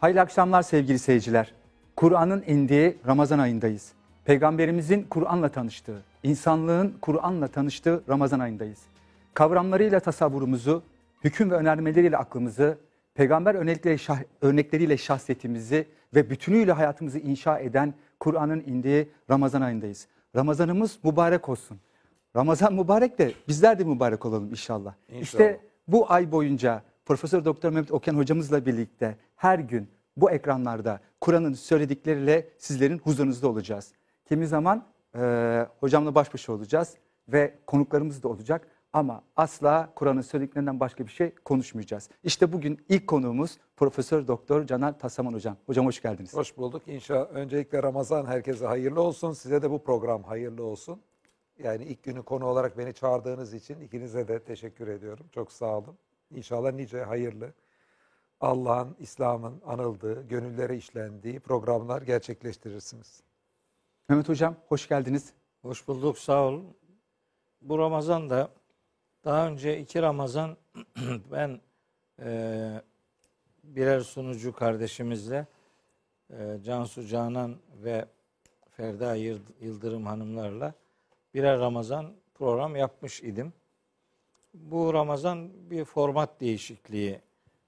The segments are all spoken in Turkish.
Hayırlı akşamlar sevgili seyirciler. Kur'an'ın indiği Ramazan ayındayız. Peygamberimizin Kur'an'la tanıştığı, insanlığın Kur'an'la tanıştığı Ramazan ayındayız. Kavramlarıyla tasavvurumuzu, hüküm ve önermeleriyle aklımızı, peygamber örnekleriyle, şah, örnekleriyle şahsiyetimizi ve bütünüyle hayatımızı inşa eden Kur'an'ın indiği Ramazan ayındayız. Ramazanımız mübarek olsun. Ramazan mübarek de bizler de mübarek olalım inşallah. İnşallah. İşte bu ay boyunca Profesör Doktor Mehmet Okan hocamızla birlikte her gün bu ekranlarda Kur'an'ın söyledikleriyle sizlerin huzurunuzda olacağız. Kimi zaman e, hocamla baş başa olacağız ve konuklarımız da olacak ama asla Kur'an'ın söylediklerinden başka bir şey konuşmayacağız. İşte bugün ilk konuğumuz Profesör Doktor Caner Tasaman hocam. Hocam hoş geldiniz. Hoş bulduk. İnşallah öncelikle Ramazan herkese hayırlı olsun. Size de bu program hayırlı olsun. Yani ilk günü konu olarak beni çağırdığınız için ikinize de teşekkür ediyorum. Çok sağ olun. İnşallah nice hayırlı, Allah'ın, İslam'ın anıldığı, gönüllere işlendiği programlar gerçekleştirirsiniz. Mehmet hocam hoş geldiniz. Hoş bulduk, sağ olun. Bu Ramazan da daha önce iki Ramazan ben e, birer sunucu kardeşimizle e, Cansu Canan ve Ferda Yıldırım hanımlarla birer Ramazan program yapmış idim. Bu Ramazan bir format değişikliği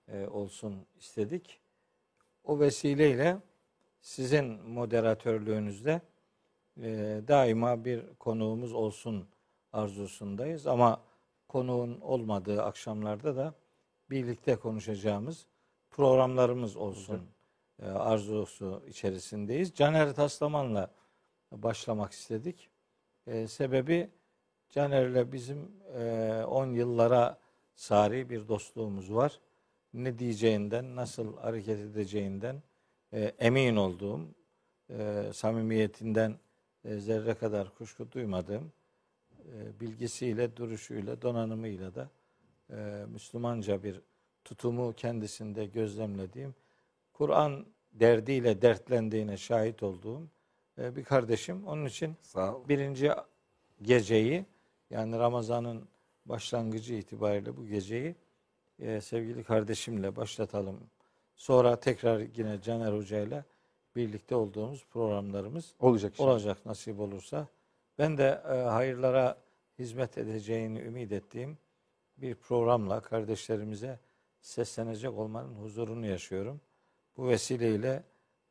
e, olsun istedik. O vesileyle sizin moderatörlüğünüzde e, daima bir konuğumuz olsun arzusundayız. Ama konuğun olmadığı akşamlarda da birlikte konuşacağımız programlarımız olsun e, arzusu içerisindeyiz. Caner Taslaman'la başlamak istedik. E, sebebi Caner'le bizim 10 yıllara sari bir dostluğumuz var. Ne diyeceğinden, nasıl hareket edeceğinden emin olduğum, samimiyetinden zerre kadar kuşku duymadığım, bilgisiyle, duruşuyla, donanımıyla da Müslümanca bir tutumu kendisinde gözlemlediğim, Kur'an derdiyle dertlendiğine şahit olduğum bir kardeşim. Onun için Sağ ol. birinci geceyi yani Ramazan'ın başlangıcı itibariyle bu geceyi e, sevgili kardeşimle başlatalım. Sonra tekrar yine Caner Hoca ile birlikte olduğumuz programlarımız Olacak olacak nasip olursa. Ben de e, hayırlara hizmet edeceğini ümit ettiğim bir programla kardeşlerimize seslenecek olmanın huzurunu yaşıyorum. Bu vesileyle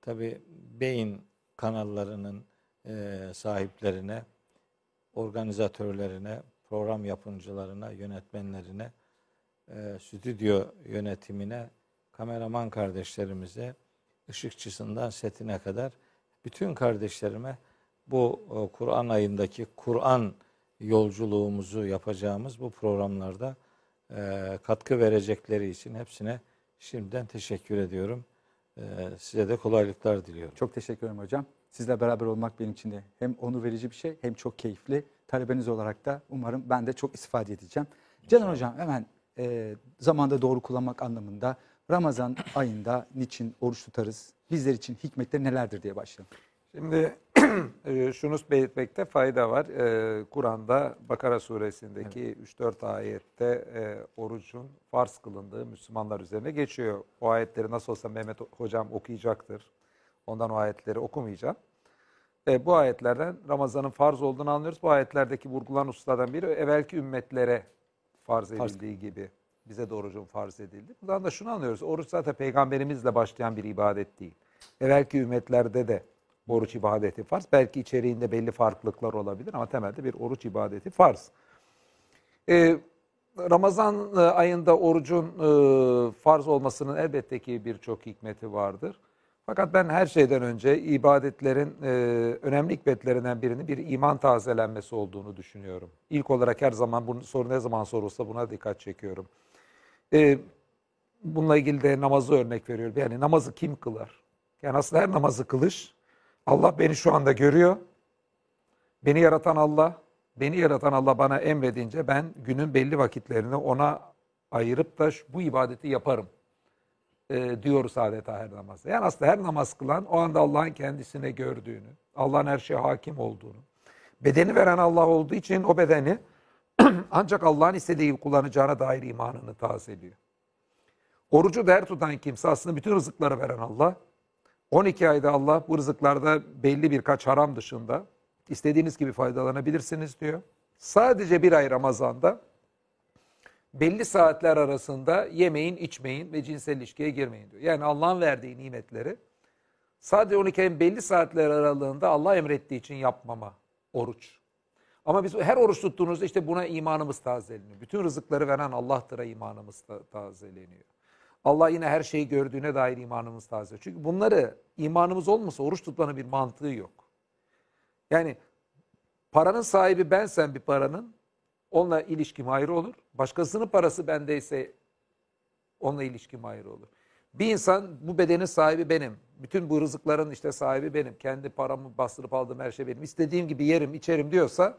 tabi beyin kanallarının e, sahiplerine, organizatörlerine, program yapımcılarına, yönetmenlerine, e, stüdyo yönetimine, kameraman kardeşlerimize, ışıkçısından setine kadar bütün kardeşlerime bu e, Kur'an ayındaki Kur'an yolculuğumuzu yapacağımız bu programlarda e, katkı verecekleri için hepsine şimdiden teşekkür ediyorum. Size de kolaylıklar diliyorum. Çok teşekkür ederim hocam. Sizle beraber olmak benim için de hem onur verici bir şey hem çok keyifli. Talebeniz olarak da umarım ben de çok istifade edeceğim. Canan hocam hemen e, zamanda doğru kullanmak anlamında Ramazan ayında niçin oruç tutarız? Bizler için hikmetleri nelerdir diye başlayalım. Şimdi e, şunu belirtmekte fayda var. E, Kur'an'da Bakara suresindeki 3-4 ayette e, orucun farz kılındığı Müslümanlar üzerine geçiyor. O ayetleri nasıl olsa Mehmet hocam okuyacaktır. Ondan o ayetleri okumayacağım. bu ayetlerden Ramazan'ın farz olduğunu anlıyoruz. Bu ayetlerdeki vurgulan hususlardan biri evvelki ümmetlere farz edildiği farz. gibi bize de orucun farz edildi. Buradan da şunu anlıyoruz. Oruç zaten peygamberimizle başlayan bir ibadet değil. Evvelki ümmetlerde de oruç ibadeti farz. Belki içeriğinde belli farklılıklar olabilir ama temelde bir oruç ibadeti farz. Ee, Ramazan e, ayında orucun e, farz olmasının elbette ki birçok hikmeti vardır. Fakat ben her şeyden önce ibadetlerin e, önemli hikmetlerinden birinin bir iman tazelenmesi olduğunu düşünüyorum. İlk olarak her zaman bu soru ne zaman sorulsa buna dikkat çekiyorum. E, bununla ilgili de namazı örnek veriyorum. Yani namazı kim kılar? Yani aslında her namazı kılış Allah beni şu anda görüyor. Beni yaratan Allah, beni yaratan Allah bana emredince ben günün belli vakitlerini ona ayırıp da bu ibadeti yaparım e, diyoruz adeta her namazda. Yani aslında her namaz kılan o anda Allah'ın kendisine gördüğünü, Allah'ın her şeye hakim olduğunu, bedeni veren Allah olduğu için o bedeni ancak Allah'ın istediği gibi kullanacağına dair imanını tazeliyor. Orucu der tutan kimse aslında bütün rızıkları veren Allah. 12 ayda Allah bu rızıklarda belli birkaç haram dışında istediğiniz gibi faydalanabilirsiniz diyor. Sadece bir ay Ramazan'da belli saatler arasında yemeyin, içmeyin ve cinsel ilişkiye girmeyin diyor. Yani Allah'ın verdiği nimetleri sadece 12 ayın belli saatler aralığında Allah emrettiği için yapmama oruç. Ama biz her oruç tuttuğunuzda işte buna imanımız tazeleniyor. Bütün rızıkları veren Allah'tır'a imanımız ta- tazeleniyor. Allah yine her şeyi gördüğüne dair imanımız taze. Çünkü bunları imanımız olmasa oruç tutmanın bir mantığı yok. Yani paranın sahibi bensem bir paranın onunla ilişkim ayrı olur. Başkasının parası bendeyse onunla ilişkim ayrı olur. Bir insan bu bedenin sahibi benim. Bütün bu rızıkların işte sahibi benim. Kendi paramı bastırıp aldığım her şey benim. İstediğim gibi yerim, içerim diyorsa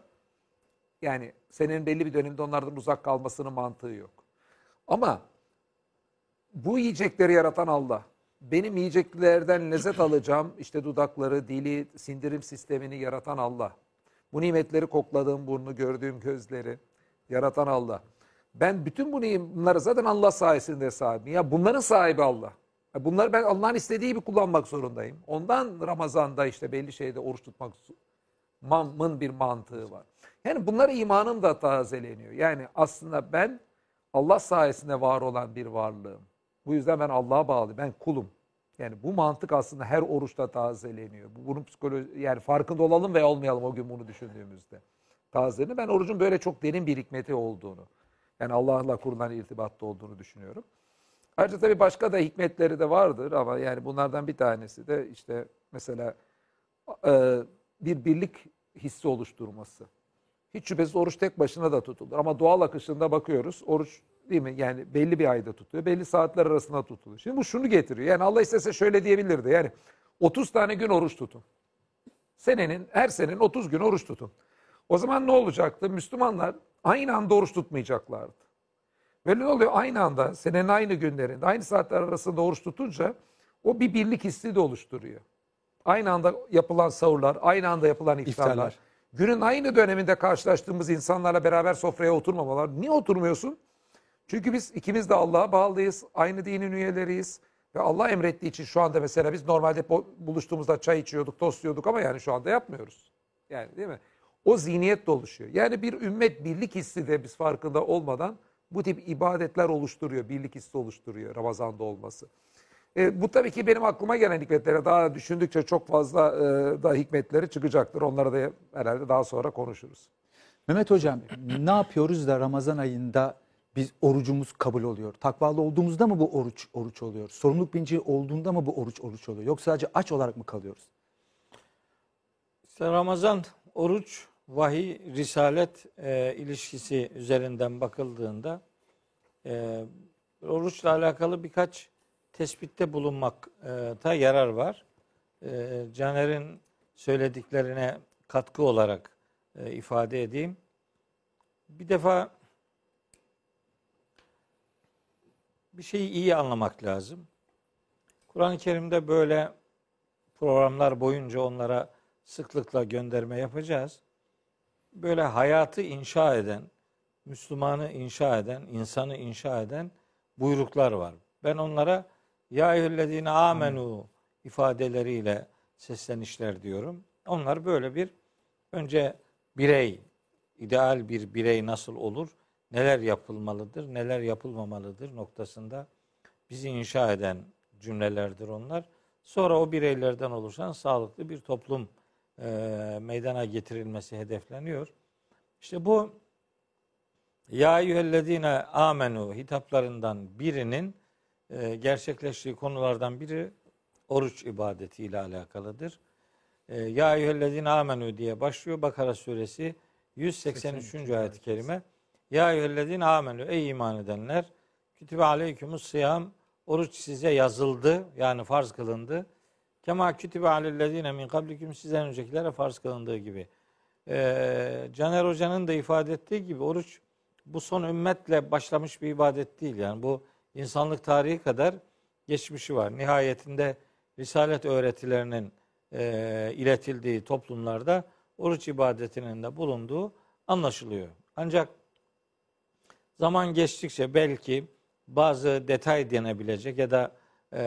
yani senin belli bir dönemde onlardan uzak kalmasının mantığı yok. Ama bu yiyecekleri yaratan Allah. Benim yiyeceklerden lezzet alacağım işte dudakları, dili, sindirim sistemini yaratan Allah. Bu nimetleri kokladığım burnu, gördüğüm gözleri yaratan Allah. Ben bütün bu bunları zaten Allah sayesinde sahibim. Ya bunların sahibi Allah. Bunları ben Allah'ın istediği gibi kullanmak zorundayım. Ondan Ramazan'da işte belli şeyde oruç tutmak mamın bir mantığı var. Yani bunlar imanım da tazeleniyor. Yani aslında ben Allah sayesinde var olan bir varlığım. Bu yüzden ben Allah'a bağlı, ben kulum. Yani bu mantık aslında her oruçta tazeleniyor. Bu- Bunun psikoloji yani farkında olalım veya olmayalım o gün bunu düşündüğümüzde. Tazeleniyor. Ben orucun böyle çok derin bir hikmeti olduğunu, yani Allah'la kurulan irtibatta olduğunu düşünüyorum. Ayrıca tabii başka da hikmetleri de vardır ama yani bunlardan bir tanesi de işte mesela e, bir birlik hissi oluşturması. Hiç şüphesiz oruç tek başına da tutulur. Ama doğal akışında bakıyoruz. Oruç değil mi? Yani belli bir ayda tutuyor. Belli saatler arasında tutuluyor. Şimdi bu şunu getiriyor. Yani Allah istese şöyle diyebilirdi. Yani 30 tane gün oruç tutun. Senenin, her senenin 30 gün oruç tutun. O zaman ne olacaktı? Müslümanlar aynı anda oruç tutmayacaklardı. Böyle ne oluyor? Aynı anda, senenin aynı günlerinde, aynı saatler arasında oruç tutunca o bir birlik hissi de oluşturuyor. Aynı anda yapılan sahurlar, aynı anda yapılan iftarlar. İftarlar. Günün aynı döneminde karşılaştığımız insanlarla beraber sofraya oturmamalar. Niye oturmuyorsun? Çünkü biz ikimiz de Allah'a bağlıyız. Aynı dinin üyeleriyiz. Ve Allah emrettiği için şu anda mesela biz normalde buluştuğumuzda çay içiyorduk, tost yiyorduk ama yani şu anda yapmıyoruz. Yani değil mi? O zihniyet de oluşuyor. Yani bir ümmet birlik hissi de biz farkında olmadan bu tip ibadetler oluşturuyor. Birlik hissi oluşturuyor Ramazan'da olması. E, bu tabii ki benim aklıma gelen hikmetlere daha düşündükçe çok fazla e, daha hikmetleri çıkacaktır. Onları da herhalde daha sonra konuşuruz. Mehmet Hocam ne yapıyoruz da Ramazan ayında biz orucumuz kabul oluyor? Takvalı olduğumuzda mı bu oruç oruç oluyor? Sorumluluk bilinci olduğunda mı bu oruç oruç oluyor? Yoksa sadece aç olarak mı kalıyoruz? İşte Ramazan, oruç, vahiy, risalet e, ilişkisi üzerinden bakıldığında e, oruçla alakalı birkaç tespitte bulunmakta yarar var. E, Caner'in söylediklerine katkı olarak e, ifade edeyim. Bir defa bir şeyi iyi anlamak lazım. Kur'an-ı Kerim'de böyle programlar boyunca onlara sıklıkla gönderme yapacağız. Böyle hayatı inşa eden, Müslümanı inşa eden, insanı inşa eden buyruklar var. Ben onlara ya eyyühellezine amenu ifadeleriyle seslenişler diyorum. Onlar böyle bir önce birey, ideal bir birey nasıl olur, neler yapılmalıdır, neler yapılmamalıdır noktasında bizi inşa eden cümlelerdir onlar. Sonra o bireylerden oluşan sağlıklı bir toplum e, meydana getirilmesi hedefleniyor. İşte bu Ya eyyühellezine amenu hitaplarından birinin e, gerçekleştiği konulardan biri oruç ibadetiyle alakalıdır. E, ya eyyühellezine amenu diye başlıyor Bakara suresi 183. ayet-i kerime. Ya eyyühellezine amenu ey iman edenler kütübe aleykümus sıyam oruç size yazıldı yani farz kılındı. Kema kütübe alellezine min kablikum sizden öncekilere farz kılındığı gibi. Ee, Caner Hoca'nın da ifade ettiği gibi oruç bu son ümmetle başlamış bir ibadet değil. Yani bu insanlık tarihi kadar geçmişi var. Nihayetinde Risalet öğretilerinin e, iletildiği toplumlarda oruç ibadetinin de bulunduğu anlaşılıyor. Ancak zaman geçtikçe belki bazı detay denebilecek ya da e,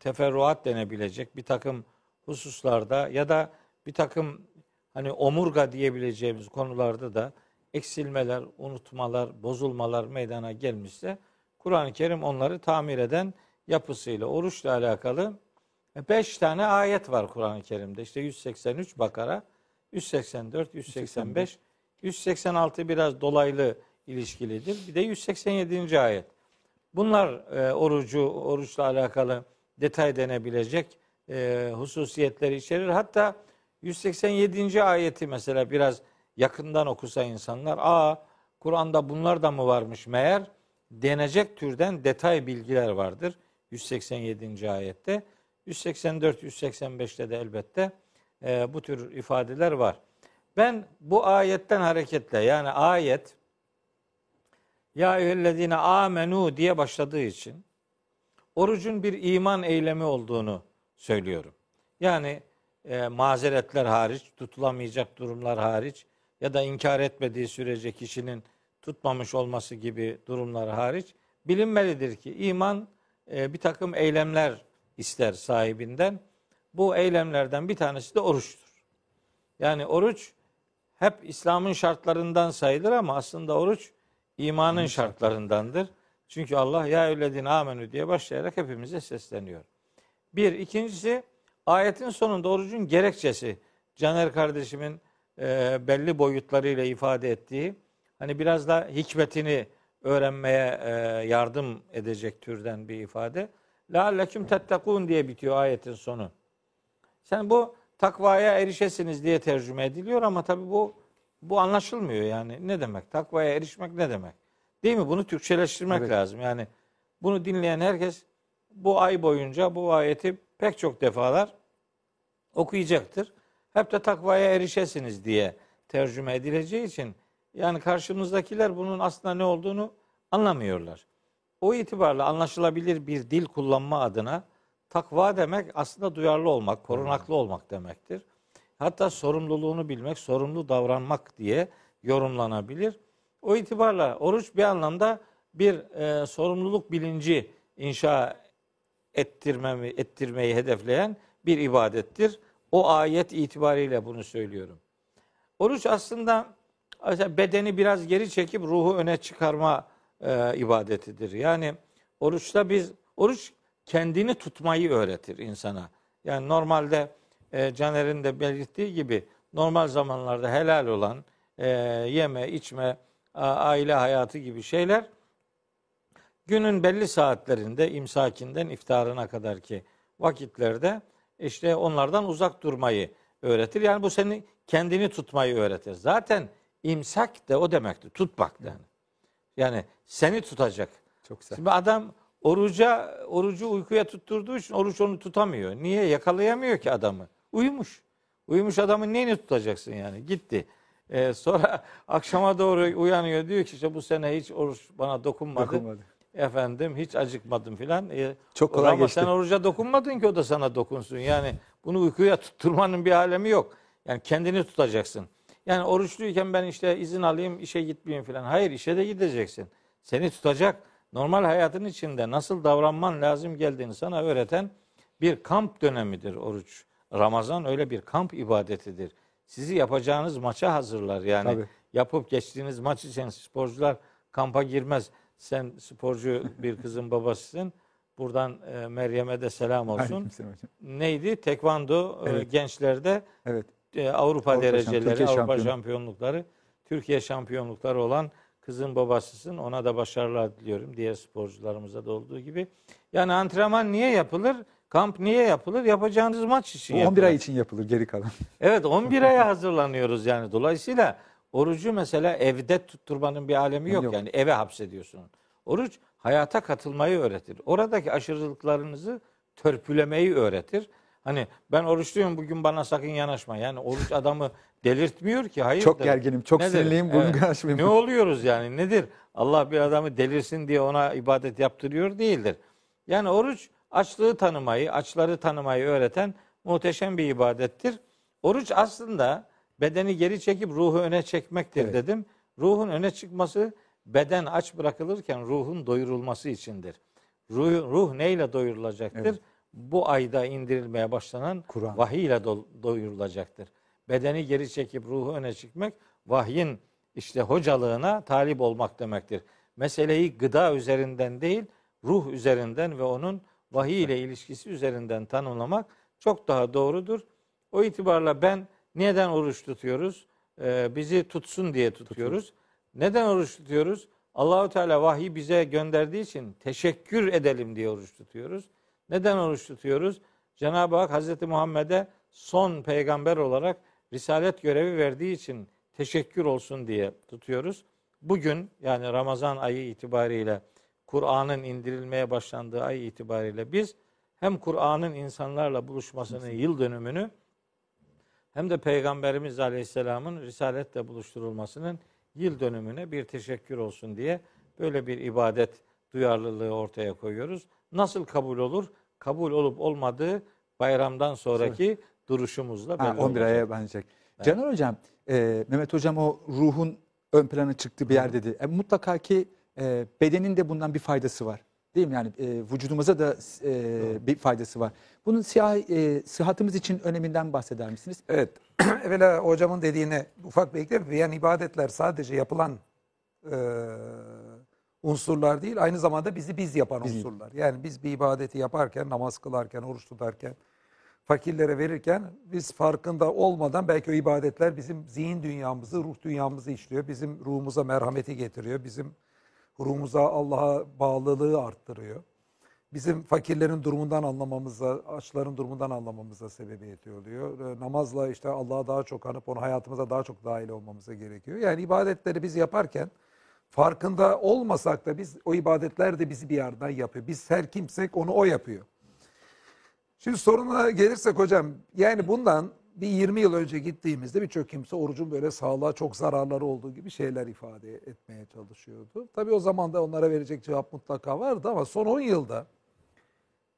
teferruat denebilecek bir takım hususlarda ya da bir takım hani omurga diyebileceğimiz konularda da eksilmeler, unutmalar, bozulmalar meydana gelmişse Kur'an-ı Kerim onları tamir eden yapısıyla oruçla alakalı beş tane ayet var Kur'an-ı Kerim'de. İşte 183 Bakara, 184, 185, 186 biraz dolaylı ilişkilidir. Bir de 187. ayet. Bunlar e, orucu, oruçla alakalı detay denebilecek e, hususiyetleri içerir. Hatta 187. ayeti mesela biraz yakından okusa insanlar, aa Kur'an'da bunlar da mı varmış meğer denecek türden detay bilgiler vardır 187. ayette. 184-185'te de elbette e, bu tür ifadeler var. Ben bu ayetten hareketle yani ayet ya eyyühellezine amenu diye başladığı için orucun bir iman eylemi olduğunu söylüyorum. Yani e, mazeretler hariç, tutulamayacak durumlar hariç ya da inkar etmediği sürece kişinin tutmamış olması gibi durumlar hariç bilinmelidir ki iman e, bir takım eylemler ister sahibinden. Bu eylemlerden bir tanesi de oruçtur. Yani oruç hep İslam'ın şartlarından sayılır ama aslında oruç imanın şartlarındandır. Çünkü Allah ya eyyühellezine amenü diye başlayarak hepimize sesleniyor. Bir. ikincisi ayetin sonunda orucun gerekçesi. Caner kardeşimin e, belli boyutlarıyla ifade ettiği hani biraz da hikmetini öğrenmeye e, yardım edecek türden bir ifade. لَعَلَّكُمْ tettekûn diye bitiyor ayetin sonu. Sen bu takvaya erişesiniz diye tercüme ediliyor ama tabi bu bu anlaşılmıyor yani. Ne demek? Takvaya erişmek ne demek? Değil mi? Bunu Türkçeleştirmek Evet. lazım. Yani bunu dinleyen herkes bu ay boyunca bu ayeti pek çok defalar okuyacaktır. Hep de takvaya erişesiniz diye tercüme edileceği için yani karşımızdakiler bunun aslında ne olduğunu anlamıyorlar. O itibarla anlaşılabilir bir dil kullanma adına takva demek aslında duyarlı olmak, korunaklı olmak demektir. Hatta sorumluluğunu bilmek, sorumlu davranmak diye yorumlanabilir. O itibarla oruç bir anlamda bir e, sorumluluk bilinci inşa ettirmemi, ettirmeyi hedefleyen bir ibadettir. O ayet itibariyle bunu söylüyorum. Oruç aslında bedeni biraz geri çekip ruhu öne çıkarma e, ibadetidir. Yani oruçta biz oruç kendini tutmayı öğretir insana. Yani normalde e, Caner'in de belirttiği gibi normal zamanlarda helal olan e, yeme, içme, a- aile hayatı gibi şeyler günün belli saatlerinde imsakinden iftarına kadar ki vakitlerde işte onlardan uzak durmayı öğretir. Yani bu seni kendini tutmayı öğretir. Zaten imsak de o demektir. Tutmak yani. Yani seni tutacak. Çok güzel. Şimdi adam oruca orucu uykuya tutturduğu için oruç onu tutamıyor. Niye? Yakalayamıyor ki adamı. Uyumuş. Uyumuş adamın neyini tutacaksın yani? Gitti. Ee, sonra akşama doğru uyanıyor diyor ki işte bu sene hiç oruç bana dokunmadı. Dokunmadı. Efendim hiç acıkmadım filan. Ee, Çok kolay ama geçti. sen oruca dokunmadın ki o da sana dokunsun. Yani bunu uykuya tutturmanın bir alemi yok. Yani kendini tutacaksın. Yani oruçluyken ben işte izin alayım işe gitmeyeyim filan. Hayır işe de gideceksin. Seni tutacak normal hayatın içinde nasıl davranman lazım geldiğini sana öğreten bir kamp dönemidir oruç. Ramazan öyle bir kamp ibadetidir. Sizi yapacağınız maça hazırlar. Yani Tabii. yapıp geçtiğiniz maç için sporcular kampa girmez. Sen sporcu bir kızın babasısın. Buradan e, Meryem'e de selam olsun. Neydi? Tekvando e, Evet. gençlerde Evet. e, Avrupa, Avrupa dereceleri, Türkiye Avrupa şampiyonu. şampiyonlukları, Türkiye şampiyonlukları olan kızın babasısın. Ona da başarılar diliyorum. Diğer sporcularımıza da olduğu gibi. Yani antrenman niye yapılır? Kamp niye yapılır? Yapacağınız maç için Bu 11 yapılır. ay için yapılır geri kalan. Evet 11 aya hazırlanıyoruz yani. Dolayısıyla orucu mesela evde tutturmanın bir alemi yok. Yok. Yani eve hapsediyorsun. Oruç hayata katılmayı öğretir. Oradaki aşırılıklarınızı törpülemeyi öğretir. Hani ben oruçluyum bugün bana sakın yanaşma. Yani oruç adamı delirtmiyor ki. Hayır. Çok gerginim, çok sinirliyim, bunu karşılayayım. Ne oluyoruz yani nedir? Allah bir adamı delirsin diye ona ibadet yaptırıyor değildir. Yani oruç açlığı tanımayı, açları tanımayı öğreten muhteşem bir ibadettir. Oruç aslında bedeni geri çekip ruhu öne çekmektir Evet. dedim. Ruhun öne çıkması beden aç bırakılırken ruhun doyurulması içindir. Ruh, ruh neyle doyurulacaktır? Evet. Bu ayda indirilmeye başlanan Kur'an. vahiy ile do- doyurulacaktır. Bedeni geri çekip ruhu öne çıkmak vahyin işte hocalığına talip olmak demektir. Meseleyi gıda üzerinden değil, ruh üzerinden ve onun vahiy ile ilişkisi üzerinden tanımlamak çok daha doğrudur. O itibarla ben neden oruç tutuyoruz? Ee, bizi tutsun diye tutuyoruz. Neden oruç tutuyoruz? Allahu Teala vahiy bize gönderdiği için teşekkür edelim diye oruç tutuyoruz. Neden oruç tutuyoruz? Cenab-ı Hak Hazreti Muhammed'e son peygamber olarak risalet görevi verdiği için teşekkür olsun diye tutuyoruz. Bugün yani Ramazan ayı itibariyle Kur'an'ın indirilmeye başlandığı ay itibariyle biz hem Kur'an'ın insanlarla buluşmasının yıl dönümünü hem de Peygamberimiz Aleyhisselam'ın risaletle buluşturulmasının yıl dönümüne bir teşekkür olsun diye böyle bir ibadet duyarlılığı ortaya koyuyoruz. Nasıl kabul olur? Kabul olup olmadığı bayramdan sonraki duruşumuzla belli Ha, 11 olacak. aya benzeyecek. Caner Hocam, e, Mehmet Hocam o ruhun ön plana çıktığı bir yer dedi. E, mutlaka ki e, bedenin de bundan bir faydası var. Değil mi? Yani e, vücudumuza da e, bir faydası var. Bunun siyah, e, sıhhatimiz için öneminden bahseder misiniz? Evet. Evvela hocamın dediğine ufak bir eklem. Yani ibadetler sadece yapılan e, unsurlar değil, aynı zamanda bizi biz yapan Bizi- unsurlar. Yani biz bir ibadeti yaparken, namaz kılarken, oruç tutarken, fakirlere verirken biz farkında olmadan belki o ibadetler bizim zihin dünyamızı, ruh dünyamızı işliyor. Bizim ruhumuza merhameti getiriyor. Bizim ruhumuza Allah'a bağlılığı arttırıyor. Bizim fakirlerin durumundan anlamamıza, açların durumundan anlamamıza sebebiyet oluyor. Ee, Namazla işte Allah'a daha çok anıp onu hayatımıza daha çok dahil olmamıza gerekiyor. Yani ibadetleri biz yaparken farkında olmasak da biz o ibadetler de bizi bir yerden yapıyor. Biz her kimsek onu o yapıyor. Şimdi soruna gelirsek hocam yani bundan bir 20 yıl önce gittiğimizde birçok kimse orucun böyle sağlığa çok zararları olduğu gibi şeyler ifade etmeye çalışıyordu. Tabii o zaman da onlara verecek cevap mutlaka vardı ama son 10 yılda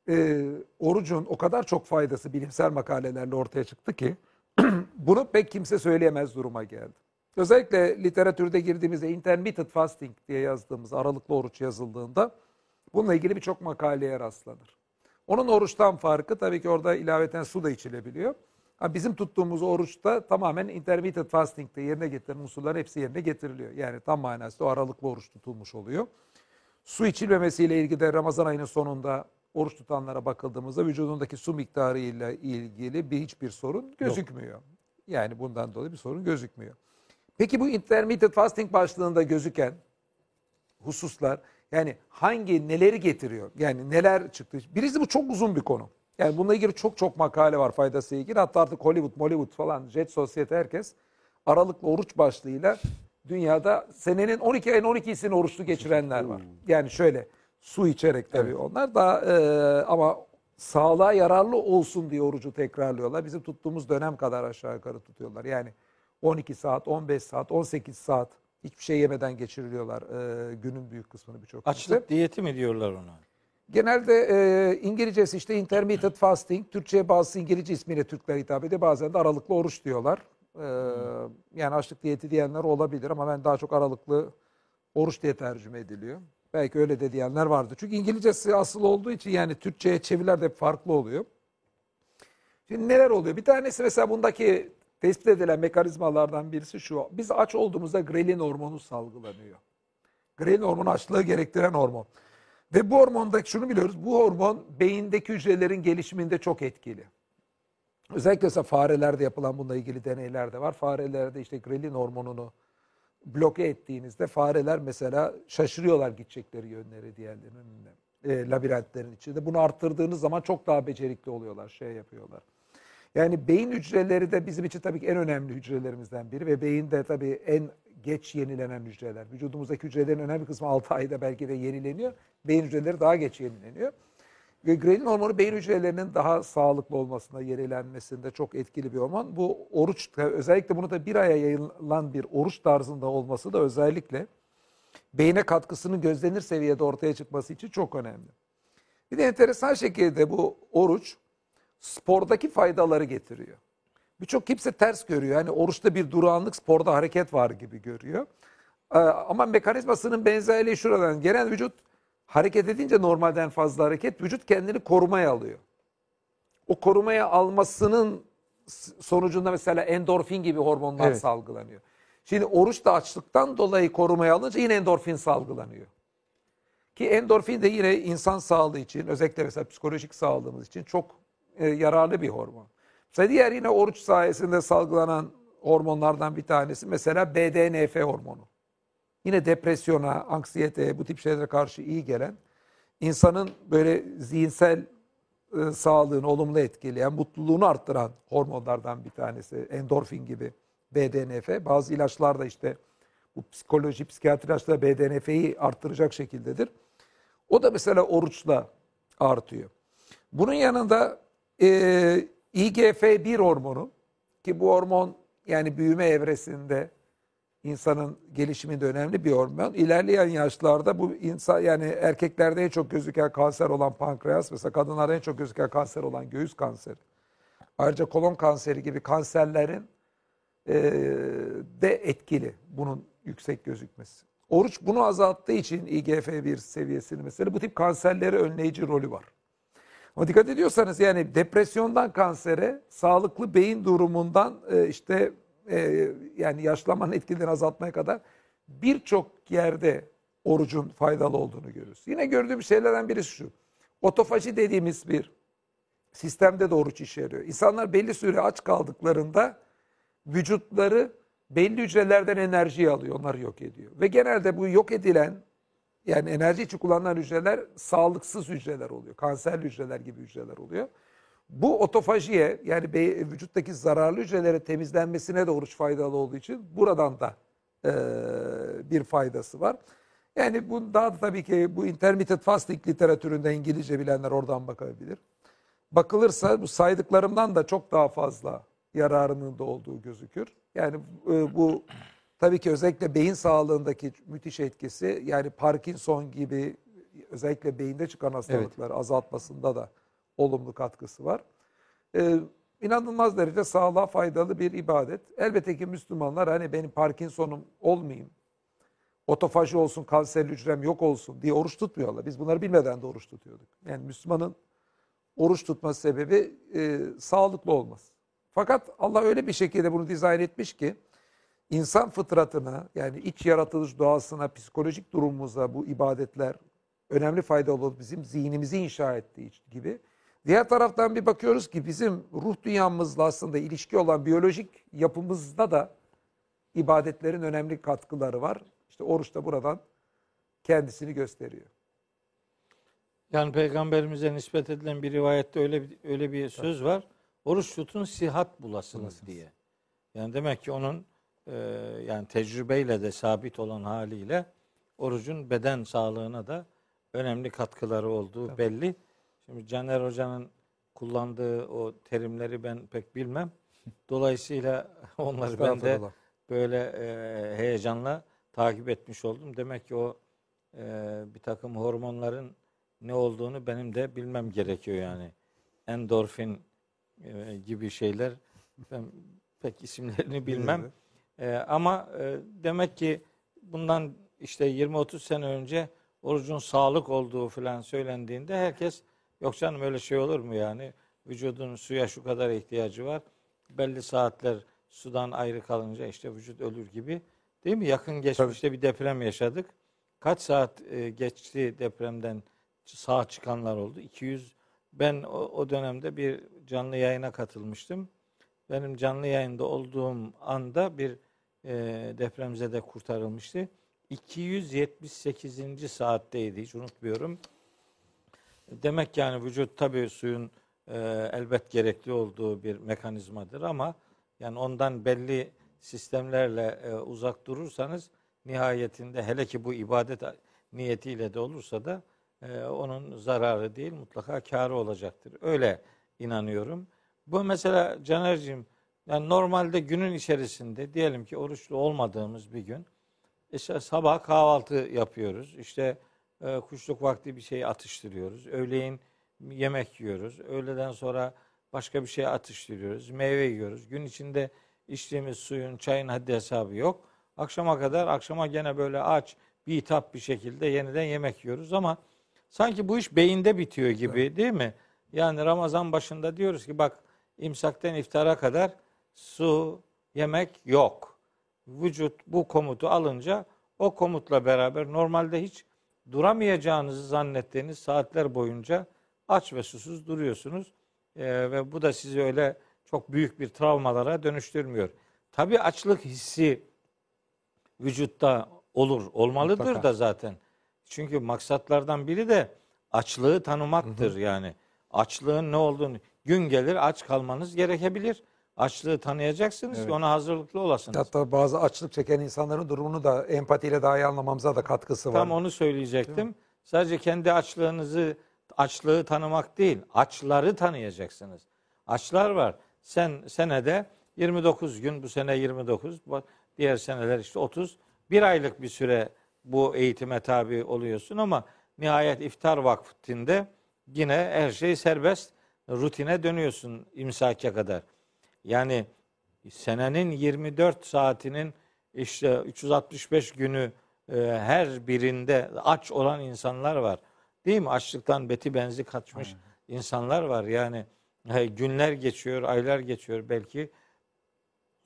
e, orucun o kadar çok faydası bilimsel makalelerle ortaya çıktı ki bunu pek kimse söyleyemez duruma geldi. Özellikle literatürde girdiğimizde intermittent fasting diye yazdığımız aralıklı oruç yazıldığında bununla ilgili birçok makaleye rastlanır. Onun oruçtan farkı tabii ki orada ilaveten su da içilebiliyor. Ha, bizim tuttuğumuz oruçta tamamen intermittent fasting'de yerine getirilen unsurların hepsi yerine getiriliyor. Yani tam manasında o aralıklı oruç tutulmuş oluyor. Su içilmemesiyle ilgili de Ramazan ayının sonunda oruç tutanlara bakıldığımızda vücudundaki su miktarı ile ilgili bir hiçbir sorun gözükmüyor. Yani bundan dolayı bir sorun gözükmüyor. Peki bu intermittent fasting başlığında gözüken hususlar yani hangi neleri getiriyor? Yani neler çıktı? Birisi bu çok uzun bir konu. Yani bununla ilgili çok çok makale var faydası ilgili. Hatta artık Hollywood, Mollywood falan, Jet Sosyete herkes aralıklı oruç başlığıyla dünyada senenin 12 ayın 12'sini oruçlu geçirenler var. Yani şöyle su içerek tabii onlar da e, ama sağlığa yararlı olsun diye orucu tekrarlıyorlar. Bizim tuttuğumuz dönem kadar aşağı yukarı tutuyorlar. Yani 12 saat, 15 saat, 18 saat hiçbir şey yemeden geçiriliyorlar e, günün büyük kısmını birçok. Açlık diyeti mi diyorlar ona? Genelde e, İngilizcesi işte intermittent fasting, Türkçe bazı İngilizce ismiyle Türkler hitap ediyor. Bazen de aralıklı oruç diyorlar. E, yani açlık diyeti diyenler olabilir ama ben daha çok aralıklı oruç diye tercüme ediliyor. Belki öyle de diyenler vardı. Çünkü İngilizcesi asıl olduğu için yani Türkçe'ye çeviriler de farklı oluyor. Şimdi neler oluyor? Bir tanesi mesela bundaki tespit edilen mekanizmalardan birisi şu. Biz aç olduğumuzda grelin hormonu salgılanıyor. Grelin hormonu açlığı gerektiren hormon. Ve bu hormondaki şunu biliyoruz. Bu hormon beyindeki hücrelerin gelişiminde çok etkili. Özellikle mesela farelerde yapılan bununla ilgili deneyler de var. Farelerde işte grelin hormonunu bloke ettiğinizde fareler mesela şaşırıyorlar gidecekleri yönleri diğerlerinin önünde. E, labirentlerin içinde. Bunu arttırdığınız zaman çok daha becerikli oluyorlar, şey yapıyorlar. Yani beyin hücreleri de bizim için tabii ki en önemli hücrelerimizden biri ve beyin de tabii en geç yenilenen hücreler. Vücudumuzdaki hücrelerin önemli kısmı 6 ayda belki de yenileniyor. Beyin hücreleri daha geç yenileniyor. Ve grelin hormonu beyin hücrelerinin daha sağlıklı olmasında, yenilenmesinde çok etkili bir hormon. Bu oruç, özellikle bunu da bir aya yayılan bir oruç tarzında olması da özellikle beyne katkısının gözlenir seviyede ortaya çıkması için çok önemli. Bir de enteresan şekilde bu oruç spordaki faydaları getiriyor. Birçok kimse ters görüyor. Yani oruçta bir durağanlık, sporda hareket var gibi görüyor. Ee, Ama mekanizmasının benzerliği şuradan. Genel vücut hareket edince normalden fazla hareket vücut kendini korumaya alıyor. O korumaya almasının sonucunda mesela endorfin gibi hormonlar Evet. salgılanıyor. Şimdi oruç da açlıktan dolayı korumaya alınca yine endorfin salgılanıyor. Ki endorfin de yine insan sağlığı için özellikle mesela psikolojik sağlığımız için çok e, yararlı bir hormon. Mesela diğer yine oruç sayesinde salgılanan hormonlardan bir tanesi mesela BDNF hormonu. Yine depresyona, anksiyeteye bu tip şeylere karşı iyi gelen insanın böyle zihinsel e, sağlığını olumlu etkileyen, mutluluğunu arttıran hormonlardan bir tanesi. Endorfin gibi BDNF. Bazı ilaçlar da işte bu psikoloji, psikiyatri ilaçları BDNF'yi arttıracak şekildedir. O da mesela oruçla artıyor. Bunun yanında e, IGF-1 hormonu ki bu hormon yani büyüme evresinde insanın gelişiminde önemli bir hormon. İlerleyen yaşlarda bu insan yani erkeklerde en çok gözüken kanser olan pankreas mesela kadınlarda en çok gözüken kanser olan göğüs kanseri. Ayrıca kolon kanseri gibi kanserlerin e, de etkili bunun yüksek gözükmesi. Oruç bunu azalttığı için IGF-1 seviyesini mesela bu tip kanserleri önleyici rolü var. Ama dikkat ediyorsanız yani depresyondan kansere, sağlıklı beyin durumundan e, işte e, yani yaşlanmanın etkilerini azaltmaya kadar birçok yerde orucun faydalı olduğunu görüyoruz. Yine gördüğüm şeylerden birisi şu. Otofaji dediğimiz bir sistemde de oruç işe yarıyor. İnsanlar belli süre aç kaldıklarında vücutları belli hücrelerden enerjiyi alıyor, onları yok ediyor. Ve genelde bu yok edilen yani enerji için kullanılan hücreler sağlıksız hücreler oluyor. Kanserli hücreler gibi hücreler oluyor. Bu otofajiye yani vücuttaki zararlı hücrelerin temizlenmesine de oruç faydalı olduğu için buradan da e, bir faydası var. Yani bu daha da tabii ki bu intermittent fasting literatüründe İngilizce bilenler oradan bakabilir. Bakılırsa bu saydıklarımdan da çok daha fazla yararının da olduğu gözükür. Yani e, bu tabii ki özellikle beyin sağlığındaki müthiş etkisi yani Parkinson gibi özellikle beyinde çıkan hastalıkları azaltmasında da olumlu katkısı var. Ee, inanılmaz derece sağlığa faydalı bir ibadet. Elbette ki Müslümanlar hani benim Parkinson'um olmayayım, otofaji olsun, kanser hücrem yok olsun diye oruç tutmuyorlar. Biz bunları bilmeden de oruç tutuyorduk. Yani Müslümanın oruç tutması sebebi e, sağlıklı olması. Fakat Allah öyle bir şekilde bunu dizayn etmiş ki insan fıtratına yani iç yaratılış doğasına, psikolojik durumumuza bu ibadetler önemli fayda olup bizim zihnimizi inşa ettiği gibi. Diğer taraftan bir bakıyoruz ki bizim ruh dünyamızla aslında ilişki olan biyolojik yapımızda da ibadetlerin önemli katkıları var. İşte oruç da buradan kendisini gösteriyor. Yani peygamberimize nispet edilen bir rivayette öyle bir, öyle bir söz var. Oruç tutun sihat bulasınız diye. Yani demek ki onun e, yani tecrübeyle de sabit olan haliyle orucun beden sağlığına da önemli katkıları olduğu belli. Şimdi Caner Hoca'nın kullandığı o terimleri ben pek bilmem. Dolayısıyla onları ben de böyle e, heyecanla takip etmiş oldum. Demek ki o e, bir takım hormonların ne olduğunu benim de bilmem gerekiyor yani. Endorfin e, gibi şeyler ben pek isimlerini bilmem. E, ama e, demek ki bundan işte 20-30 sene önce orucun sağlık olduğu falan söylendiğinde herkes yok canım öyle şey olur mu yani? Vücudun suya şu kadar ihtiyacı var. Belli saatler sudan ayrı kalınca işte vücut ölür gibi. Değil mi? Yakın geçmişte bir deprem yaşadık. Kaç saat e, geçti depremden sağ çıkanlar oldu? 200 ben o, o dönemde bir canlı yayına katılmıştım. Benim canlı yayında olduğum anda bir e, depremzede kurtarılmıştı. 278. saatteydi hiç unutmuyorum. Demek yani vücut tabii suyun e, elbet gerekli olduğu bir mekanizmadır ama yani ondan belli sistemlerle e, uzak durursanız nihayetinde hele ki bu ibadet niyetiyle de olursa da e, onun zararı değil mutlaka karı olacaktır. Öyle inanıyorum. Bu mesela Caner'cim yani normalde günün içerisinde diyelim ki oruçlu olmadığımız bir gün işte sabah kahvaltı yapıyoruz. İşte e, kuşluk vakti bir şey atıştırıyoruz. Öğleyin yemek yiyoruz. Öğleden sonra başka bir şey atıştırıyoruz. Meyve yiyoruz. Gün içinde içtiğimiz suyun, çayın haddi hesabı yok. Akşama kadar, akşama gene böyle aç, bitap bir şekilde yeniden yemek yiyoruz ama sanki bu iş beyinde bitiyor gibi değil mi? Yani Ramazan başında diyoruz ki bak imsakten iftara kadar su, yemek yok. Vücut bu komutu alınca o komutla beraber normalde hiç duramayacağınızı zannettiğiniz saatler boyunca aç ve susuz duruyorsunuz. Ee, ve bu da sizi öyle çok büyük bir travmalara dönüştürmüyor. Tabii açlık hissi vücutta olur, olmalıdır Mutlaka. da zaten. Çünkü maksatlardan biri de açlığı tanımaktır yani. Açlığın ne olduğunu gün gelir aç kalmanız gerekebilir. Açlığı tanıyacaksınız ki ona hazırlıklı olasınız. Hatta bazı açlık çeken insanların durumunu da empatiyle daha iyi anlamamıza da katkısı var. Tam onu söyleyecektim. Sadece kendi açlığınızı, açlığı tanımak değil, açları tanıyacaksınız. Açlar var. Sen senede 29 gün, bu sene 29, bu- diğer seneler işte 30. Bir aylık bir süre bu eğitime tabi oluyorsun ama nihayet iftar vaktinde yine her şey serbest, rutine dönüyorsun imsake kadar. Yani senenin 24 saatinin işte 365 günü e, her birinde aç olan insanlar var. Değil mi? Açlıktan beti benzi kaçmış insanlar var. Yani günler geçiyor, aylar geçiyor belki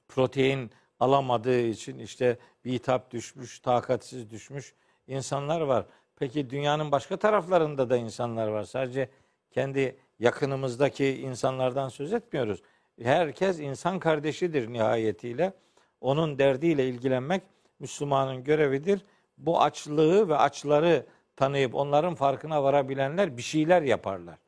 protein alamadığı için işte bitap düşmüş, takatsiz düşmüş insanlar var. Peki dünyanın başka taraflarında da insanlar var. Sadece kendi yakınımızdaki insanlardan söz etmiyoruz. Herkes insan kardeşidir nihayetiyle. Onun derdiyle ilgilenmek Müslümanın görevidir. Bu açlığı ve açları tanıyıp onların farkına varabilenler bir şeyler yaparlar.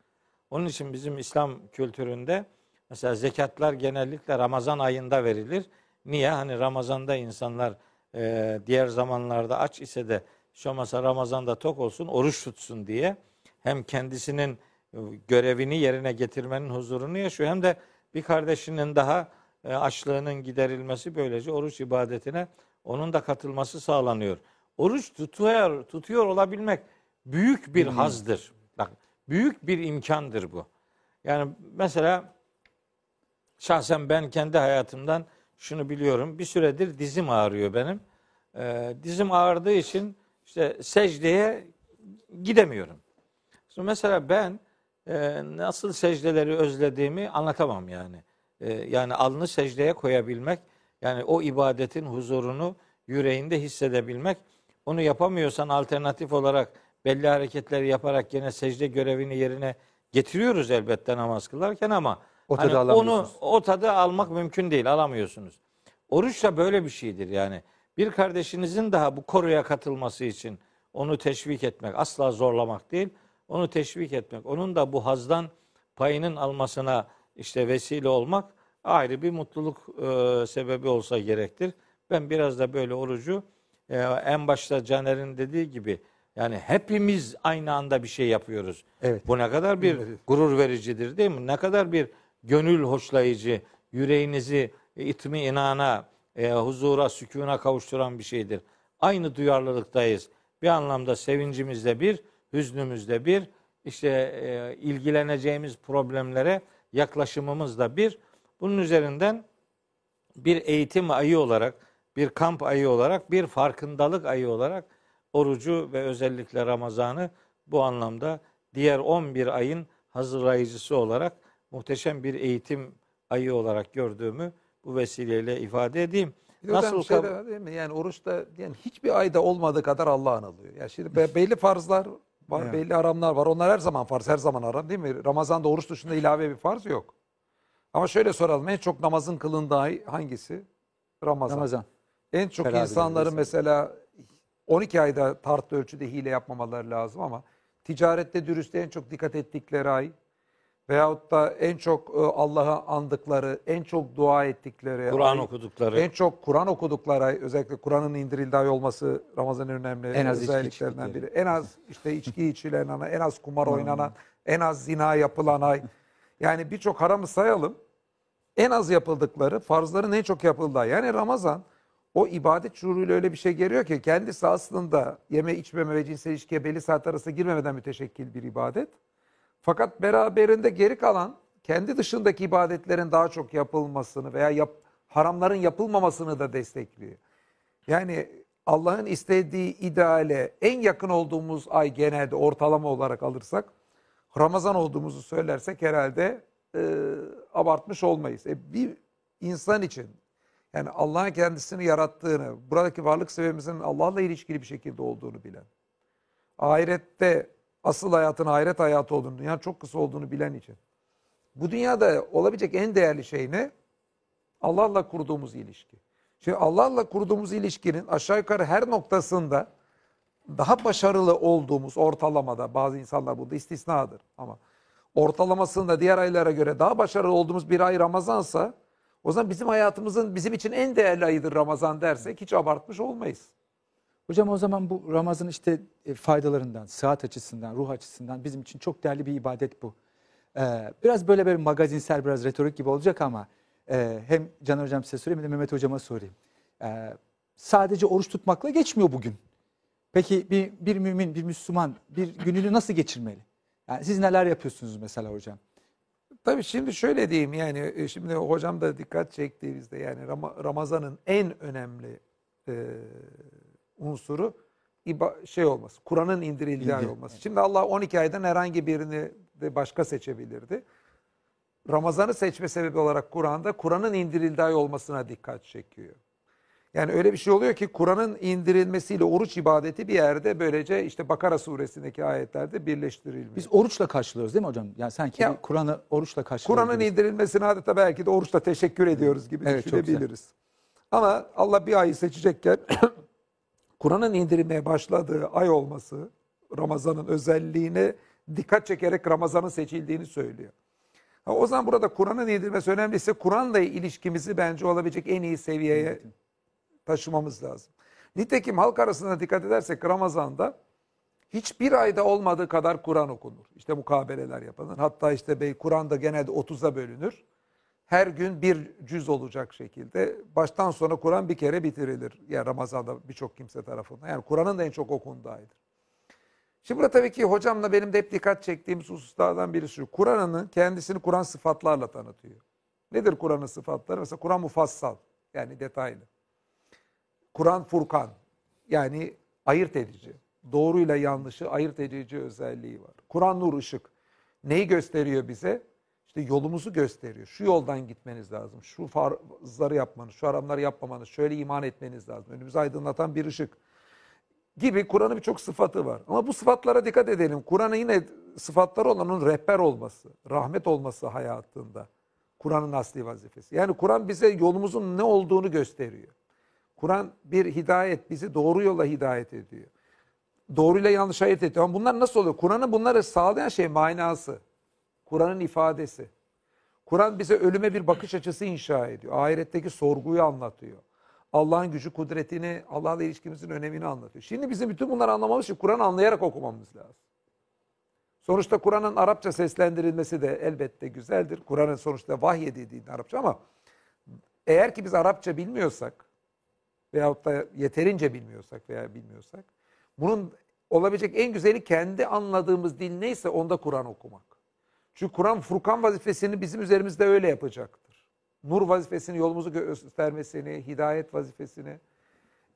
Onun için bizim İslam kültüründe mesela zekatlar genellikle Ramazan ayında verilir. Niye? Hani Ramazan'da insanlar e, diğer zamanlarda aç ise de şu olmasa Ramazan'da tok olsun, oruç tutsun diye hem kendisinin e, görevini yerine getirmenin huzurunu yaşıyor hem de bir kardeşinin daha e, açlığının giderilmesi böylece oruç ibadetine onun da katılması sağlanıyor. Oruç tutuyor, tutuyor olabilmek büyük bir hazdır. Bak büyük bir imkandır bu. Yani mesela şahsen ben kendi hayatımdan şunu biliyorum. Bir süredir dizim ağrıyor benim. Ee, dizim ağrıdığı için işte secdeye gidemiyorum. Şimdi mesela ben e, nasıl secdeleri özlediğimi anlatamam yani. E, yani alnı secdeye koyabilmek, yani o ibadetin huzurunu yüreğinde hissedebilmek. Onu yapamıyorsan alternatif olarak belli hareketleri yaparak gene secde görevini yerine getiriyoruz elbette namaz kılarken ama O tadı hani onu o tadı almak mümkün değil, alamıyorsunuz. Oruç da böyle bir şeydir yani. Bir kardeşinizin daha bu koruya katılması için onu teşvik etmek, asla zorlamak değil, onu teşvik etmek, onun da bu hazdan payının almasına işte vesile olmak ayrı bir mutluluk e, sebebi olsa gerektir. Ben biraz da böyle orucu e, en başta Caner'in dediği gibi yani hepimiz aynı anda bir şey yapıyoruz. Evet. Bu ne kadar bir Evet. gurur vericidir değil mi? Ne kadar bir gönül hoşlayıcı, yüreğinizi itmi inana, e, huzura, sükuna kavuşturan bir şeydir. Aynı duyarlılıktayız. Bir anlamda sevincimizde bir, hüznümüzde bir, işte e, ilgileneceğimiz problemlere yaklaşımımız da bir. Bunun üzerinden bir eğitim ayı olarak, bir kamp ayı olarak, bir farkındalık ayı olarak orucu ve özellikle Ramazan'ı bu anlamda diğer 11 ayın hazırlayıcısı olarak muhteşem bir eğitim ayı olarak gördüğümü bu vesileyle ifade edeyim. Bir Nasıl şey de var değil mi? Yani oruçta yani hiçbir ayda olmadığı kadar Allah anılıyor. Yani şimdi be- belli farzlar var, Evet. belli haramlar var. Onlar her zaman farz, her zaman haram değil mi? Ramazan'da oruç dışında ilave bir farz yok. Ama şöyle soralım. En çok namazın kılındığı hangisi? Ramazan. Ramazan. En çok Teravih insanların mesela 12 ayda tartlı ölçüde hile yapmamaları lazım ama ticarette dürüstlüğe en çok dikkat ettikleri ay veyahut da en çok e, Allah'ı andıkları, en çok dua ettikleri Kur'an okudukları. en çok Kur'an okudukları özellikle Kur'an'ın indirildiği olması Ramazan'ın önemli En az özelliklerinden biri. En az işte içki içilen ana, en az kumar oynanan, en az zina yapılan ay. Yani birçok haramı sayalım. En az yapıldıkları, farzların en çok yapıldığı. Yani Ramazan o ibadet şuuruyla öyle bir şey geliyor ki kendisi aslında yeme içmeme ve cinsel ilişkiye belli saat arası girmemeden müteşekkil bir ibadet. Fakat beraberinde geri kalan kendi dışındaki ibadetlerin daha çok yapılmasını veya yap, haramların yapılmamasını da destekliyor. Yani Allah'ın istediği ideale en yakın olduğumuz ay genelde ortalama olarak alırsak Ramazan olduğumuzu söylersek herhalde e, abartmış olmayız. E, bir insan için yani Allah'ın kendisini yarattığını, buradaki varlık sebebimizin Allah'la ilişkili bir şekilde olduğunu bilen, ahirette asıl hayatın ahiret hayatı olduğunu, dünyanın çok kısa olduğunu bilen için. Bu dünyada olabilecek en değerli şey ne? Allah'la kurduğumuz ilişki. Şimdi Allah'la kurduğumuz ilişkinin aşağı yukarı her noktasında daha başarılı olduğumuz ortalamada bazı insanlar burada istisnadır ama ortalamasında diğer aylara göre daha başarılı olduğumuz bir ay Ramazansa o zaman bizim hayatımızın bizim için en değerli ayıdır Ramazan dersek hiç abartmış olmayız. Hocam o zaman bu Ramazan işte e, faydalarından, sıhhat açısından, ruh açısından bizim için çok değerli bir ibadet bu. Ee, biraz böyle bir magazinsel, biraz retorik gibi olacak ama e, hem Can Hocam size sorayım hem de Mehmet Hocama sorayım. Ee, sadece oruç tutmakla geçmiyor bugün. Peki bir, bir mümin, bir Müslüman bir gününü nasıl geçirmeli? Yani siz neler yapıyorsunuz mesela hocam? Tabii şimdi şöyle diyeyim yani e, şimdi hocam da dikkat çekti bizde yani Ram- Ramazan'ın en önemli e, unsuru şey olması, Kur'an'ın indirildiği ay olması. Şimdi Allah 12 aydan herhangi birini de başka seçebilirdi. Ramazan'ı seçme sebebi olarak Kur'an'da Kur'an'ın indirildiği ay olmasına dikkat çekiyor. Yani öyle bir şey oluyor ki Kur'an'ın indirilmesiyle oruç ibadeti bir yerde böylece işte Bakara suresindeki ayetlerde birleştirilmiş. Biz oruçla karşılıyoruz değil mi hocam? Yani sanki Ya- Kur'an'ı oruçla karşılıyoruz. Kur'an'ın indirilmesine adeta belki de oruçla teşekkür ediyoruz gibi Evet, düşünebiliriz. Ama Allah bir ayı seçecekken Kur'an'ın indirilmeye başladığı ay olması Ramazan'ın özelliğine dikkat çekerek Ramazan'ın seçildiğini söylüyor. Ha, o zaman burada Kur'an'ın indirilmesi önemliyse Kur'an'la ilişkimizi bence olabilecek en iyi seviyeye taşımamız lazım. Nitekim halk arasında dikkat edersek Ramazan'da hiçbir ayda olmadığı kadar Kur'an okunur. İşte mukabeleler yapılır. Hatta işte bey Kur'an'da genelde 30'a bölünür. Her gün bir cüz olacak şekilde baştan sona Kur'an bir kere bitirilir. Yani Ramazan'da birçok kimse tarafından. Yani Kur'an'ın da en çok okunduğu aydır. Şimdi burada tabii ki hocamla benim de hep dikkat çektiğim hususlardan biri şu. Kur'an'ın kendisini Kur'an sıfatlarla tanıtıyor. Nedir Kur'an'ın sıfatları? Mesela Kur'an mufassal yani detaylı. Kur'an Furkan yani ayırt edici. Doğruyla yanlışı ayırt edici özelliği var. Kur'an nur ışık. Neyi gösteriyor bize? İşte yolumuzu gösteriyor. Şu yoldan gitmeniz lazım. Şu farzları yapmanız, şu haramları yapmamanız, şöyle iman etmeniz lazım. Önümüzü aydınlatan bir ışık gibi Kur'an'ın birçok sıfatı var. Ama bu sıfatlara dikkat edelim. Kur'an'ın yine sıfatları olan onun rehber olması, rahmet olması hayatında. Kur'an'ın asli vazifesi. Yani Kur'an bize yolumuzun ne olduğunu gösteriyor. Kur'an bir hidayet, bizi doğru yola hidayet ediyor. Doğruyla yanlış ayırt ediyor. Ama bunlar nasıl oluyor? Kur'an'ın bunları sağlayan şey manası. Kur'an'ın ifadesi. Kur'an bize ölüme bir bakış açısı inşa ediyor. Ahiretteki sorguyu anlatıyor. Allah'ın gücü, kudretini, Allah'la ilişkimizin önemini anlatıyor. Şimdi bizim bütün bunları anlamamız için Kur'an anlayarak okumamız lazım. Sonuçta Kur'an'ın Arapça seslendirilmesi de elbette güzeldir. Kur'an'ın sonuçta vahyedildiğinde Arapça ama eğer ki biz Arapça bilmiyorsak veyahut da yeterince bilmiyorsak veya bilmiyorsak bunun olabilecek en güzeli kendi anladığımız dil neyse onda Kur'an okumak. Çünkü Kur'an Furkan vazifesini bizim üzerimizde öyle yapacaktır. Nur vazifesini, yolumuzu göstermesini, hidayet vazifesini,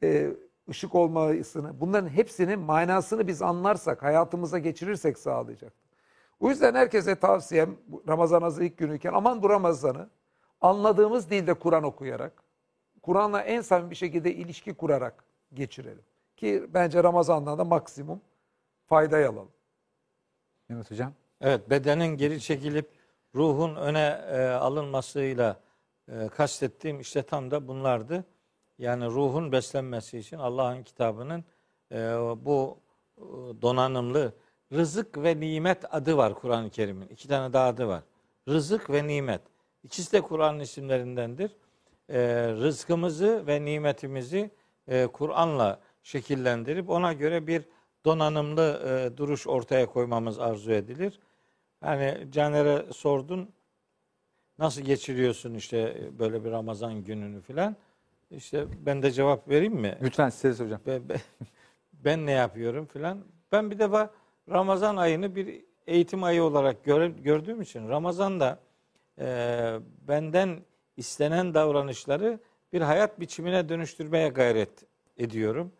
e, ışık olmasını, bunların hepsinin manasını biz anlarsak, hayatımıza geçirirsek sağlayacaktır. O yüzden herkese tavsiyem Ramazan azı ilk günüyken aman bu Ramazan'ı anladığımız dilde Kur'an okuyarak, Kur'an'la en samimi bir şekilde ilişki kurarak geçirelim. Ki bence Ramazan'dan da maksimum faydayı alalım. Mehmet hocam. Evet, bedenin geri çekilip ruhun öne e, alınmasıyla e, kastettiğim işte tam da bunlardı. Yani ruhun beslenmesi için Allah'ın kitabının e, bu e, donanımlı rızık ve nimet adı var Kur'an-ı Kerim'in. İki tane daha adı var. Rızık ve nimet. İkisi de Kur'an'ın isimlerindendir. E, rızkımızı ve nimetimizi e, Kur'an'la şekillendirip ona göre bir donanımlı e, duruş ortaya koymamız arzu edilir. Yani Caner'e sordun nasıl geçiriyorsun işte böyle bir Ramazan gününü filan. İşte ben de cevap vereyim mi? Lütfen size hocam. Be- be- ben ne yapıyorum filan. Ben bir defa Ramazan ayını bir eğitim ayı olarak gör- gördüğüm için Ramazan'da e, benden istenen davranışları bir hayat biçimine dönüştürmeye gayret ediyorum.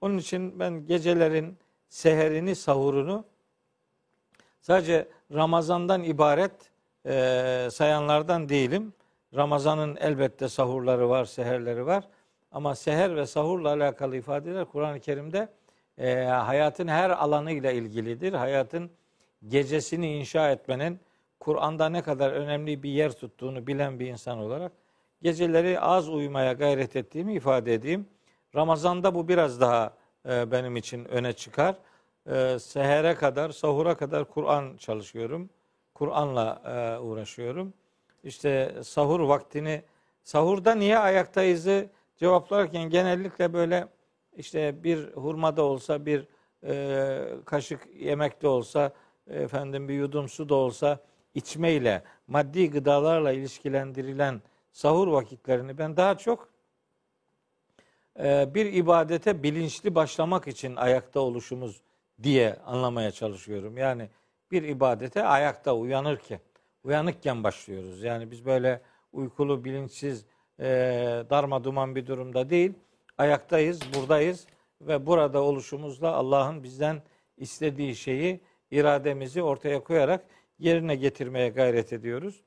Onun için ben gecelerin seherini, sahurunu sadece Ramazan'dan ibaret e, sayanlardan değilim. Ramazan'ın elbette sahurları var, seherleri var. Ama seher ve sahurla alakalı ifadeler Kur'an-ı Kerim'de e, hayatın her alanıyla ilgilidir. Hayatın gecesini inşa etmenin Kur'an'da ne kadar önemli bir yer tuttuğunu bilen bir insan olarak geceleri az uyumaya gayret ettiğimi ifade edeyim. Ramazan'da bu biraz daha e, benim için öne çıkar. E, sehere kadar, sahura kadar Kur'an çalışıyorum. Kur'an'la e, uğraşıyorum. İşte sahur vaktini, sahurda niye ayaktayızı cevaplarken genellikle böyle işte bir hurma da olsa, bir e, kaşık yemek de olsa, efendim bir yudum su da olsa içmeyle, maddi gıdalarla ilişkilendirilen sahur vakitlerini ben daha çok e, bir ibadete bilinçli başlamak için ayakta oluşumuz diye anlamaya çalışıyorum. Yani bir ibadete ayakta uyanırken, uyanıkken başlıyoruz. Yani biz böyle uykulu, bilinçsiz, e, darma duman bir durumda değil. Ayaktayız, buradayız ve burada oluşumuzla Allah'ın bizden istediği şeyi, irademizi ortaya koyarak yerine getirmeye gayret ediyoruz.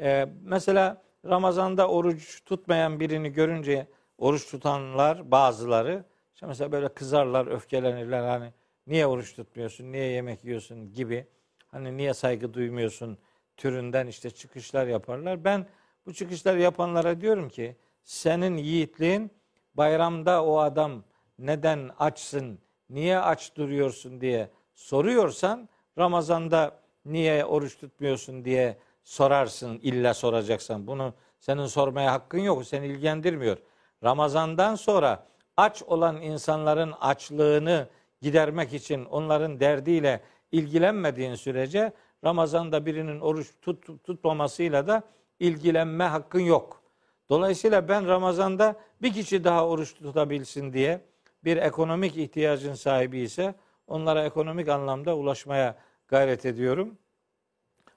Ee, mesela Ramazan'da oruç tutmayan birini görünce oruç tutanlar bazıları işte mesela böyle kızarlar, öfkelenirler hani niye oruç tutmuyorsun, niye yemek yiyorsun gibi hani niye saygı duymuyorsun türünden işte çıkışlar yaparlar. Ben bu çıkışları yapanlara diyorum ki senin yiğitliğin bayramda o adam neden açsın, niye aç duruyorsun diye soruyorsan Ramazan'da niye oruç tutmuyorsun diye sorarsın illa soracaksan. Bunu senin sormaya hakkın yok. Seni ilgilendirmiyor. Ramazandan sonra aç olan insanların açlığını gidermek için onların derdiyle ilgilenmediğin sürece Ramazan'da birinin oruç tut, tutmamasıyla da ilgilenme hakkın yok. Dolayısıyla ben Ramazan'da bir kişi daha oruç tutabilsin diye bir ekonomik ihtiyacın sahibi ise onlara ekonomik anlamda ulaşmaya gayret ediyorum.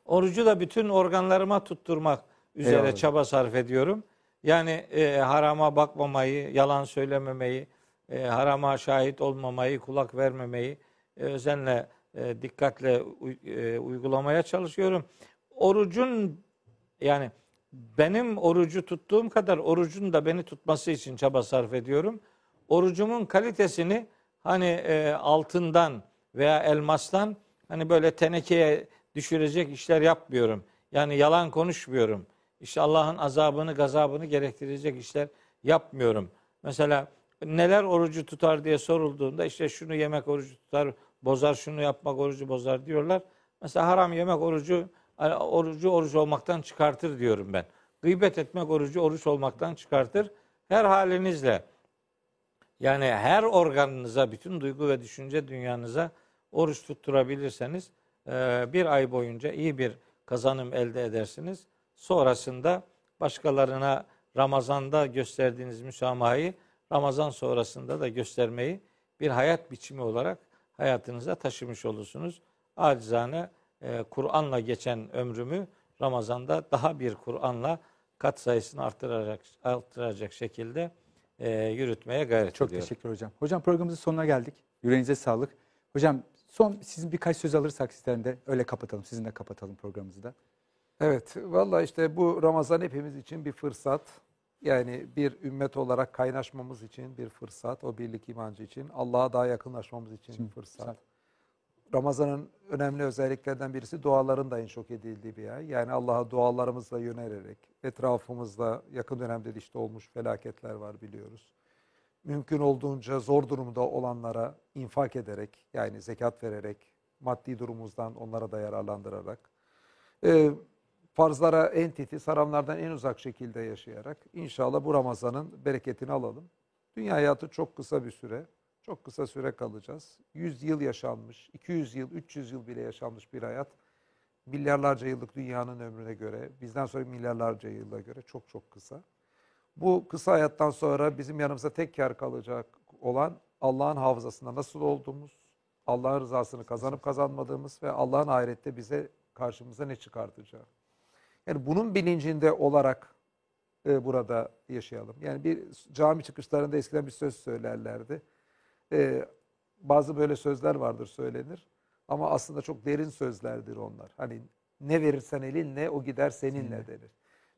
Orucu da bütün organlarıma tutturmak üzere Eyvallah. çaba sarf ediyorum. Yani e, harama bakmamayı, yalan söylememeyi, e, harama şahit olmamayı, kulak vermemeyi e, özenle, e, dikkatle e, uygulamaya çalışıyorum. Orucun yani benim orucu tuttuğum kadar orucun da beni tutması için çaba sarf ediyorum. Orucumun kalitesini hani e, altından veya elmastan hani böyle tenekeye düşürecek işler yapmıyorum. Yani yalan konuşmuyorum. İşte Allah'ın azabını, gazabını gerektirecek işler yapmıyorum. Mesela neler orucu tutar diye sorulduğunda işte şunu yemek orucu tutar, bozar, şunu yapmak orucu bozar diyorlar. Mesela haram yemek orucu orucu oruç olmaktan çıkartır diyorum ben. Gıybet etmek orucu oruç olmaktan çıkartır. Her halinizle yani her organınıza, bütün duygu ve düşünce dünyanıza oruç tutturabilirseniz e, bir ay boyunca iyi bir kazanım elde edersiniz. Sonrasında başkalarına Ramazan'da gösterdiğiniz müsamahayı Ramazan sonrasında da göstermeyi bir hayat biçimi olarak hayatınıza taşımış olursunuz. Acizane e, Kur'an'la geçen ömrümü Ramazan'da daha bir Kur'an'la kat sayısını artıracak, artıracak şekilde e, yürütmeye gayret Çok ediyorum. Çok teşekkür hocam. Hocam programımızın sonuna geldik. Yüreğinize sağlık. Hocam son sizin birkaç söz alırsak sizden de öyle kapatalım. Sizinle kapatalım programımızı da. Evet, valla işte bu Ramazan hepimiz için bir fırsat. Yani bir ümmet olarak kaynaşmamız için bir fırsat. O birlik imancı için. Allah'a daha yakınlaşmamız için bir fırsat. Ramazan'ın önemli özelliklerden birisi duaların da en çok edildiği bir ay. Yani Allah'a dualarımızla yönelerek, etrafımızda yakın dönemde de işte olmuş felaketler var biliyoruz. Mümkün olduğunca zor durumda olanlara infak ederek, yani zekat vererek, maddi durumumuzdan onlara da yararlandırarak, e, farzlara en titiz, haramlardan en uzak şekilde yaşayarak inşallah bu Ramazan'ın bereketini alalım. Dünya hayatı çok kısa bir süre. Çok kısa süre kalacağız. 100 yıl yaşanmış, 200 yıl, 300 yıl bile yaşanmış bir hayat. Milyarlarca yıllık dünyanın ömrüne göre, bizden sonra milyarlarca yıla göre çok çok kısa. Bu kısa hayattan sonra bizim yanımıza tek kar kalacak olan Allah'ın hafızasında nasıl olduğumuz, Allah'ın rızasını kazanıp kazanmadığımız ve Allah'ın ahirette bize karşımıza ne çıkartacağı. Yani bunun bilincinde olarak e, burada yaşayalım. Yani bir cami çıkışlarında eskiden bir söz söylerlerdi. E, bazı böyle sözler vardır söylenir. Ama aslında çok derin sözlerdir onlar. Hani ne verirsen elinle o gider seninle denir.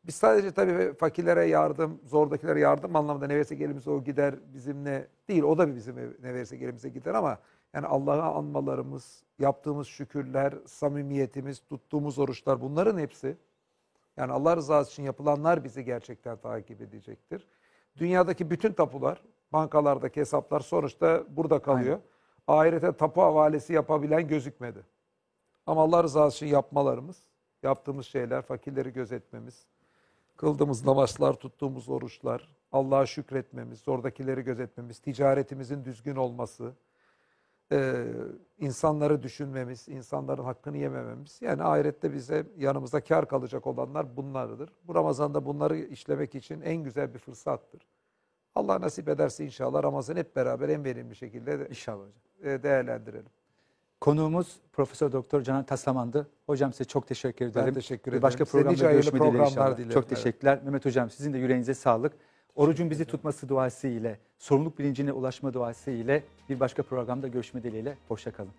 Biz sadece tabii fakirlere yardım, zordakilere yardım anlamında ne verirse elimize o gider bizimle değil. O da bizim ev- ne verirse elimize gider ama yani Allah'ı anmalarımız, yaptığımız şükürler, samimiyetimiz, tuttuğumuz oruçlar bunların hepsi yani Allah rızası için yapılanlar bizi gerçekten takip edecektir. Dünyadaki bütün tapular, bankalardaki hesaplar sonuçta burada kalıyor. Ahirete tapu havalesi yapabilen gözükmedi. Ama Allah rızası için yapmalarımız, yaptığımız şeyler, fakirleri gözetmemiz, kıldığımız namazlar, tuttuğumuz oruçlar, Allah'a şükretmemiz, oradakileri gözetmemiz, ticaretimizin düzgün olması, e, insanları düşünmemiz, insanların hakkını yemememiz. Yani ahirette bize yanımızda kar kalacak olanlar bunlardır. Bu Ramazan'da bunları işlemek için en güzel bir fırsattır. Allah nasip ederse inşallah Ramazan hep beraber en verimli şekilde de, İnşallah hocam. e, değerlendirelim. Konuğumuz Profesör Doktor Canan Taslaman'dı. Hocam size çok teşekkür ederim. teşekkür Bir ederim. başka Size programda görüşmek dileğiyle inşallah. dilerim. Çok Evet. teşekkürler. Mehmet Hocam sizin de yüreğinize sağlık. Orucun bizi tutması duası ile, sorumluluk bilincine ulaşma duası ile bir başka programda görüşme dileğiyle. Hoşçakalın.